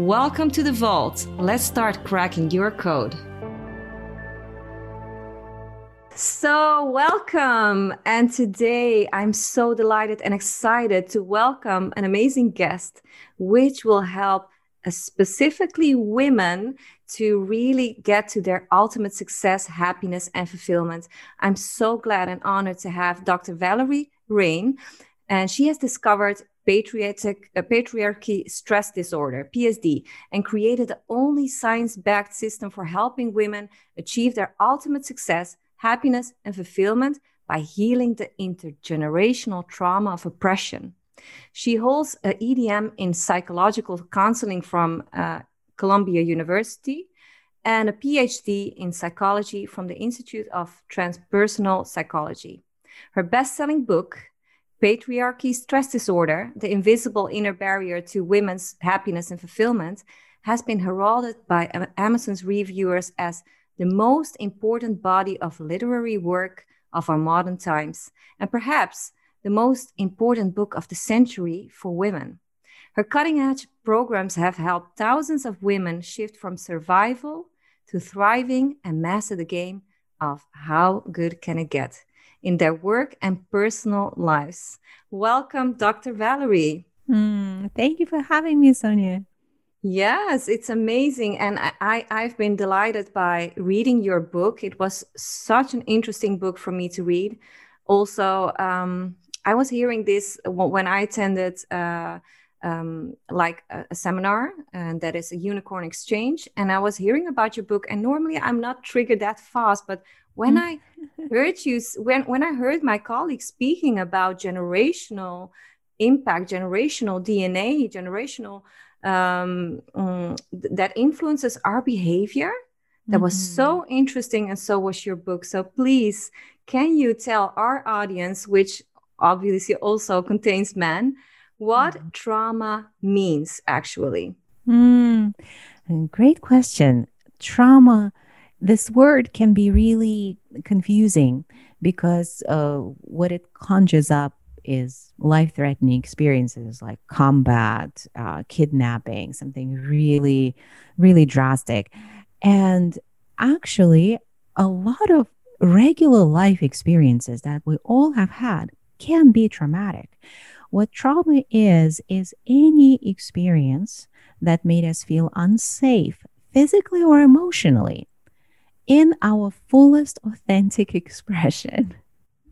Welcome to the vault. Let's start cracking your code. So, welcome. And today I'm so delighted and excited to welcome an amazing guest, which will help uh, specifically women to really get to their ultimate success, happiness, and fulfillment. I'm so glad and honored to have Dr. Valerie Rein. And she has discovered patriotic, uh, patriarchy stress disorder, PSD, and created the only science backed system for helping women achieve their ultimate success, happiness, and fulfillment by healing the intergenerational trauma of oppression. She holds an EDM in psychological counseling from uh, Columbia University and a PhD in psychology from the Institute of Transpersonal Psychology. Her best selling book, patriarchy stress disorder, the invisible inner barrier to women's happiness and fulfillment, has been heralded by Amazon's reviewers as the most important body of literary work of our modern times, and perhaps the most important book of the century for women. Her cutting edge programs have helped thousands of women shift from survival to thriving and master the game of how good can it get in their work and personal lives. Welcome, Dr. Valerie. Mm, thank you for having me, Sonja. Yes, it's amazing. And I, I, have been delighted by reading your book. It was such an interesting book for me to read. Also, um, I was hearing this when I attended uh, um, like a, a, seminar, and that is a unicorn exchange. And I was hearing about your book. And normally I'm not triggered that fast, but when mm. I heard you, when when I heard my colleagues speaking about generational impact, generational DNA, generational um, um, that influences our behavior, that mm-hmm. was so mm-hmm. interesting, and so was your book. So please, can you tell our audience, which obviously also contains men, what mm. trauma means actually? Mm, great question. Trauma this word can be really confusing because uh, what it conjures up is life threatening experiences like combat, uh, kidnapping, something really, really drastic. And actually, a lot of regular life experiences that we all have had can be traumatic. What trauma is, is any experience that made us feel unsafe physically or emotionally in our fullest authentic expression.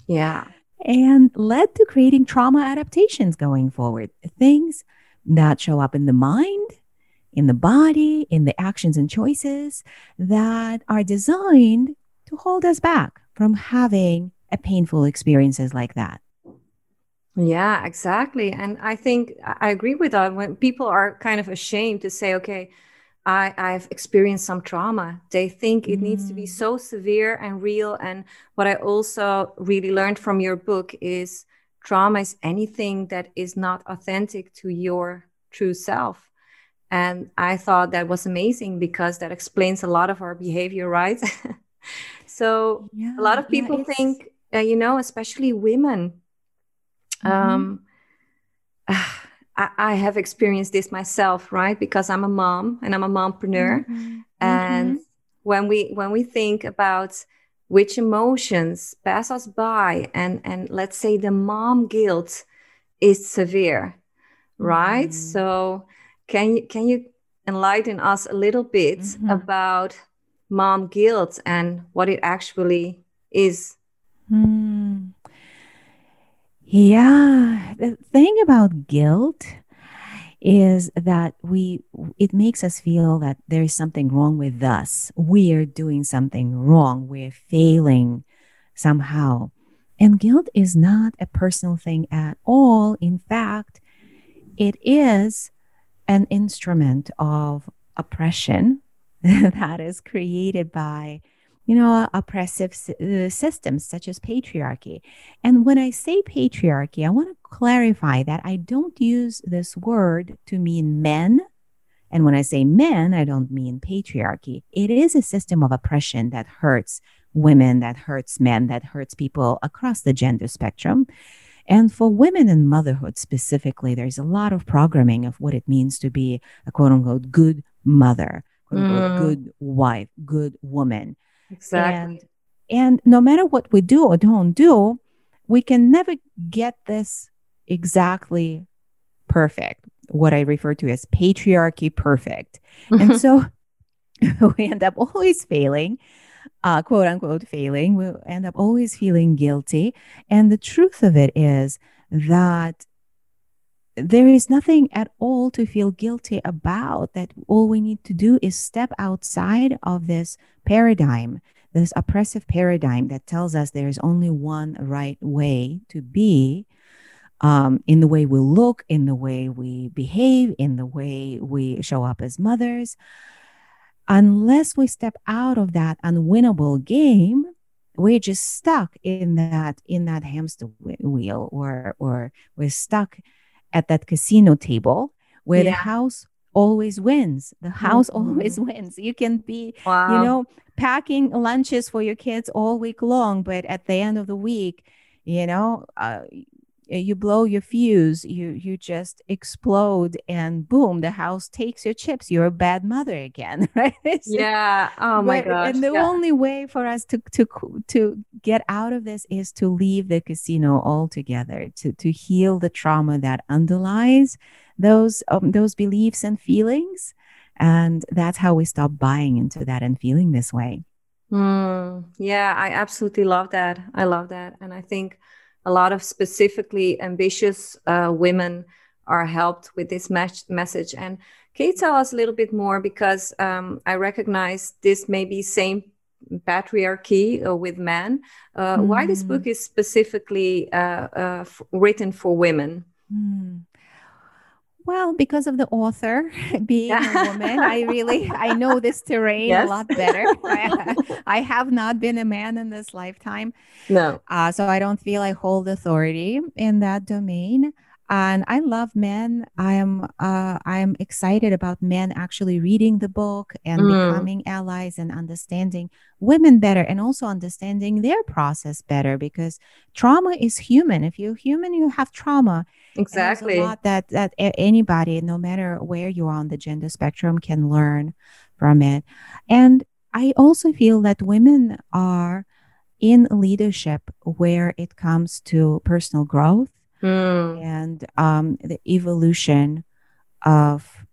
Yeah. And led to creating trauma adaptations going forward. Things that show up in the mind, in the body, in the actions and choices that are designed to hold us back from having a painful experiences like that. Yeah, exactly. And I think I agree with that when people are kind of ashamed to say, okay, I, I've experienced some trauma. They think it mm. needs to be mm. so severe and real. And what I also really learned from your book is trauma is anything that is not authentic to your true self. And I thought that was amazing because that explains a lot of our behavior, right? so yeah, a lot of people yeah, think, uh, you know, especially women, mm-hmm. um, I, I, have experienced this myself, right? Because I'm a mom and I'm a mompreneur. Mm-hmm. And mm-hmm. when we when we think about which emotions pass us by and and let's say the mom guilt is severe, right? Mm-hmm. So can you can you enlighten us a little bit mm-hmm. about mom guilt and what it actually is? Mm. Yeah, the thing about guilt is that we it makes us feel that there is something wrong with us. We are doing something wrong. We're failing somehow. And guilt is not a personal thing at all. In fact, it is an instrument of oppression that is created by you know oppressive uh, systems such as patriarchy and when i say patriarchy i want to clarify that i don't use this word to mean men and when i say men i don't mean patriarchy it is a system of oppression that hurts women that hurts men that hurts people across the gender spectrum and for women in motherhood specifically, there's a lot of programming of what it means to be a quote unquote good mother, quote unquote mm. good wife, good woman. Exactly. And, and no matter what we do or don't do, we can never get this exactly perfect, what I refer to as patriarchy perfect. and so we end up always failing uh, quote unquote failing, we end up always feeling guilty. And the truth of it is that there is nothing at all to feel guilty about. That all we need to do is step outside of this paradigm, this oppressive paradigm that tells us there is only one right way to be. Um, in the way we look, in the way we behave, in the way we show up as mothers unless we step out of that unwinnable game we're just stuck in that in that hamster wheel or or we're stuck at that casino table where yeah. the house always wins the house mm-hmm. always wins you can be wow. you know packing lunches for your kids all week long but at the end of the week you know uh, you blow your fuse you you just explode and boom the house takes your chips you're a bad mother again right? Yeah oh my gosh and the yeah. only way for us to to to get out of this is to leave the casino altogether to to heal the trauma that underlies those um, those beliefs and feelings. And that's how we stop buying into that and feeling this way. Mm, yeah i absolutely love that. I love that. And i think a lot of specifically ambitious uh, women are helped with this mes- message. And can you tell us a little bit more? Because um, I recognize this may be same patriarchy uh, with men. Uh, mm. Why this book mm. is specifically uh, uh, f- written for women? Mm. Well, because of the author being a woman, I really I know this terrain yes. a lot better. I, I, have not been a man in this lifetime. No. Uh, so I don't feel I hold authority in that domain. And I love men. I am uh, I am excited about men actually reading the book and mm. becoming allies and understanding women better and also understanding their process better because trauma is human. If you're human, you have trauma Exactly. a lot that that anybody, no matter where you are on the gender spectrum, can learn from it. And I also feel that women are in leadership where it comes to personal growth mm. and um, the evolution of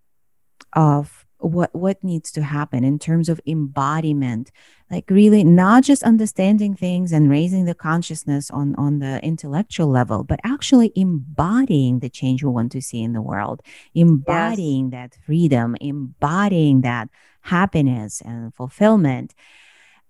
of what what needs to happen in terms of embodiment like really not just understanding things and raising the consciousness on on the intellectual level but actually embodying the change we want to see in the world embodying yes. that freedom embodying that happiness and fulfillment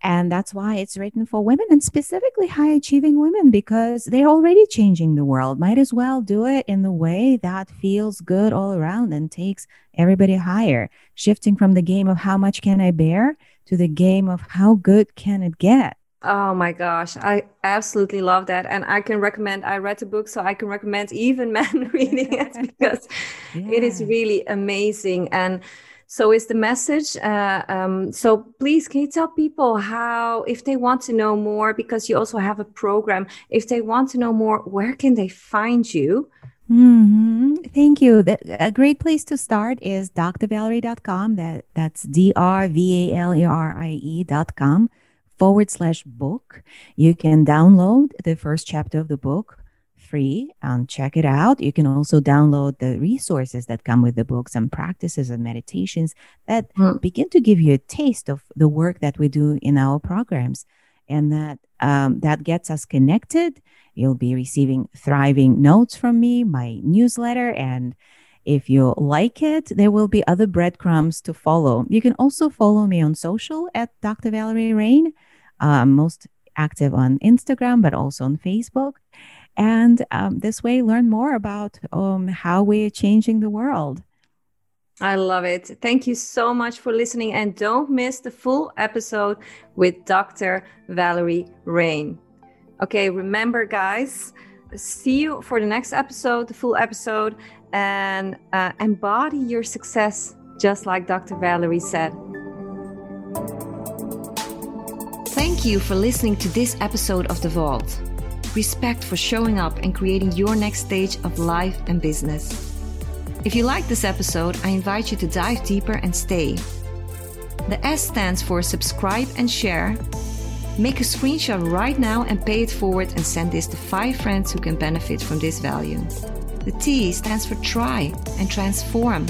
and that's why it's written for women and specifically high achieving women because they're already changing the world. Might as well do it in the way that feels good all around and takes everybody higher, shifting from the game of how much can I bear to the game of how good can it get. Oh my gosh, I absolutely love that. And I can recommend, I read the book, so I can recommend even men reading it because yeah. it is really amazing. And so is the message. Uh, um, so please, can you tell people how, if they want to know more, because you also have a program, if they want to know more, where can they find you? Mm-hmm. Thank you. A great place to start is drvalerie.com. That, that's D R V A L E R I E.com forward slash book. You can download the first chapter of the book free and check it out. You can also download the resources that come with the books and practices and meditations that mm. begin to give you a taste of the work that we do in our programs. And that um, that gets us connected. You'll be receiving thriving notes from me, my newsletter, and if you like it, there will be other breadcrumbs to follow. You can also follow me on social at Dr. Valerie Rein. I'm most active on Instagram, but also on Facebook. And um, this way, learn more about um, how we're changing the world. I love it. Thank you so much for listening. And don't miss the full episode with Dr. Valerie Rein. Okay, remember, guys, see you for the next episode, the full episode and uh, embody your success, just like Dr. Valerie said. Thank you for listening to this episode of The Vault. Respect for showing up and creating your next stage of life and business. If you like this episode, I invite you to dive deeper and stay. The S stands for subscribe and share. Make a screenshot right now and pay it forward and send this to five friends who can benefit from this value. The T stands for try and transform.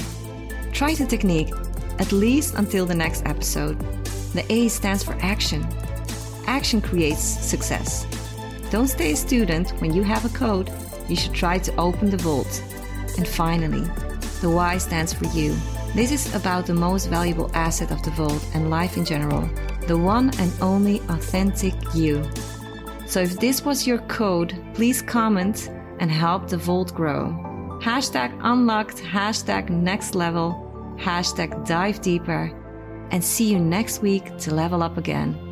Try the technique, at least until the next episode. The A stands for action. Action creates success. Don't stay a student when you have a code. You should try to open the vault. And finally, the Y stands for you. This is about the most valuable asset of the vault and life in general the one and only authentic you. So if this was your code, please comment and help the vault grow. Hashtag unlocked, hashtag next level, hashtag dive deeper, and see you next week to level up again.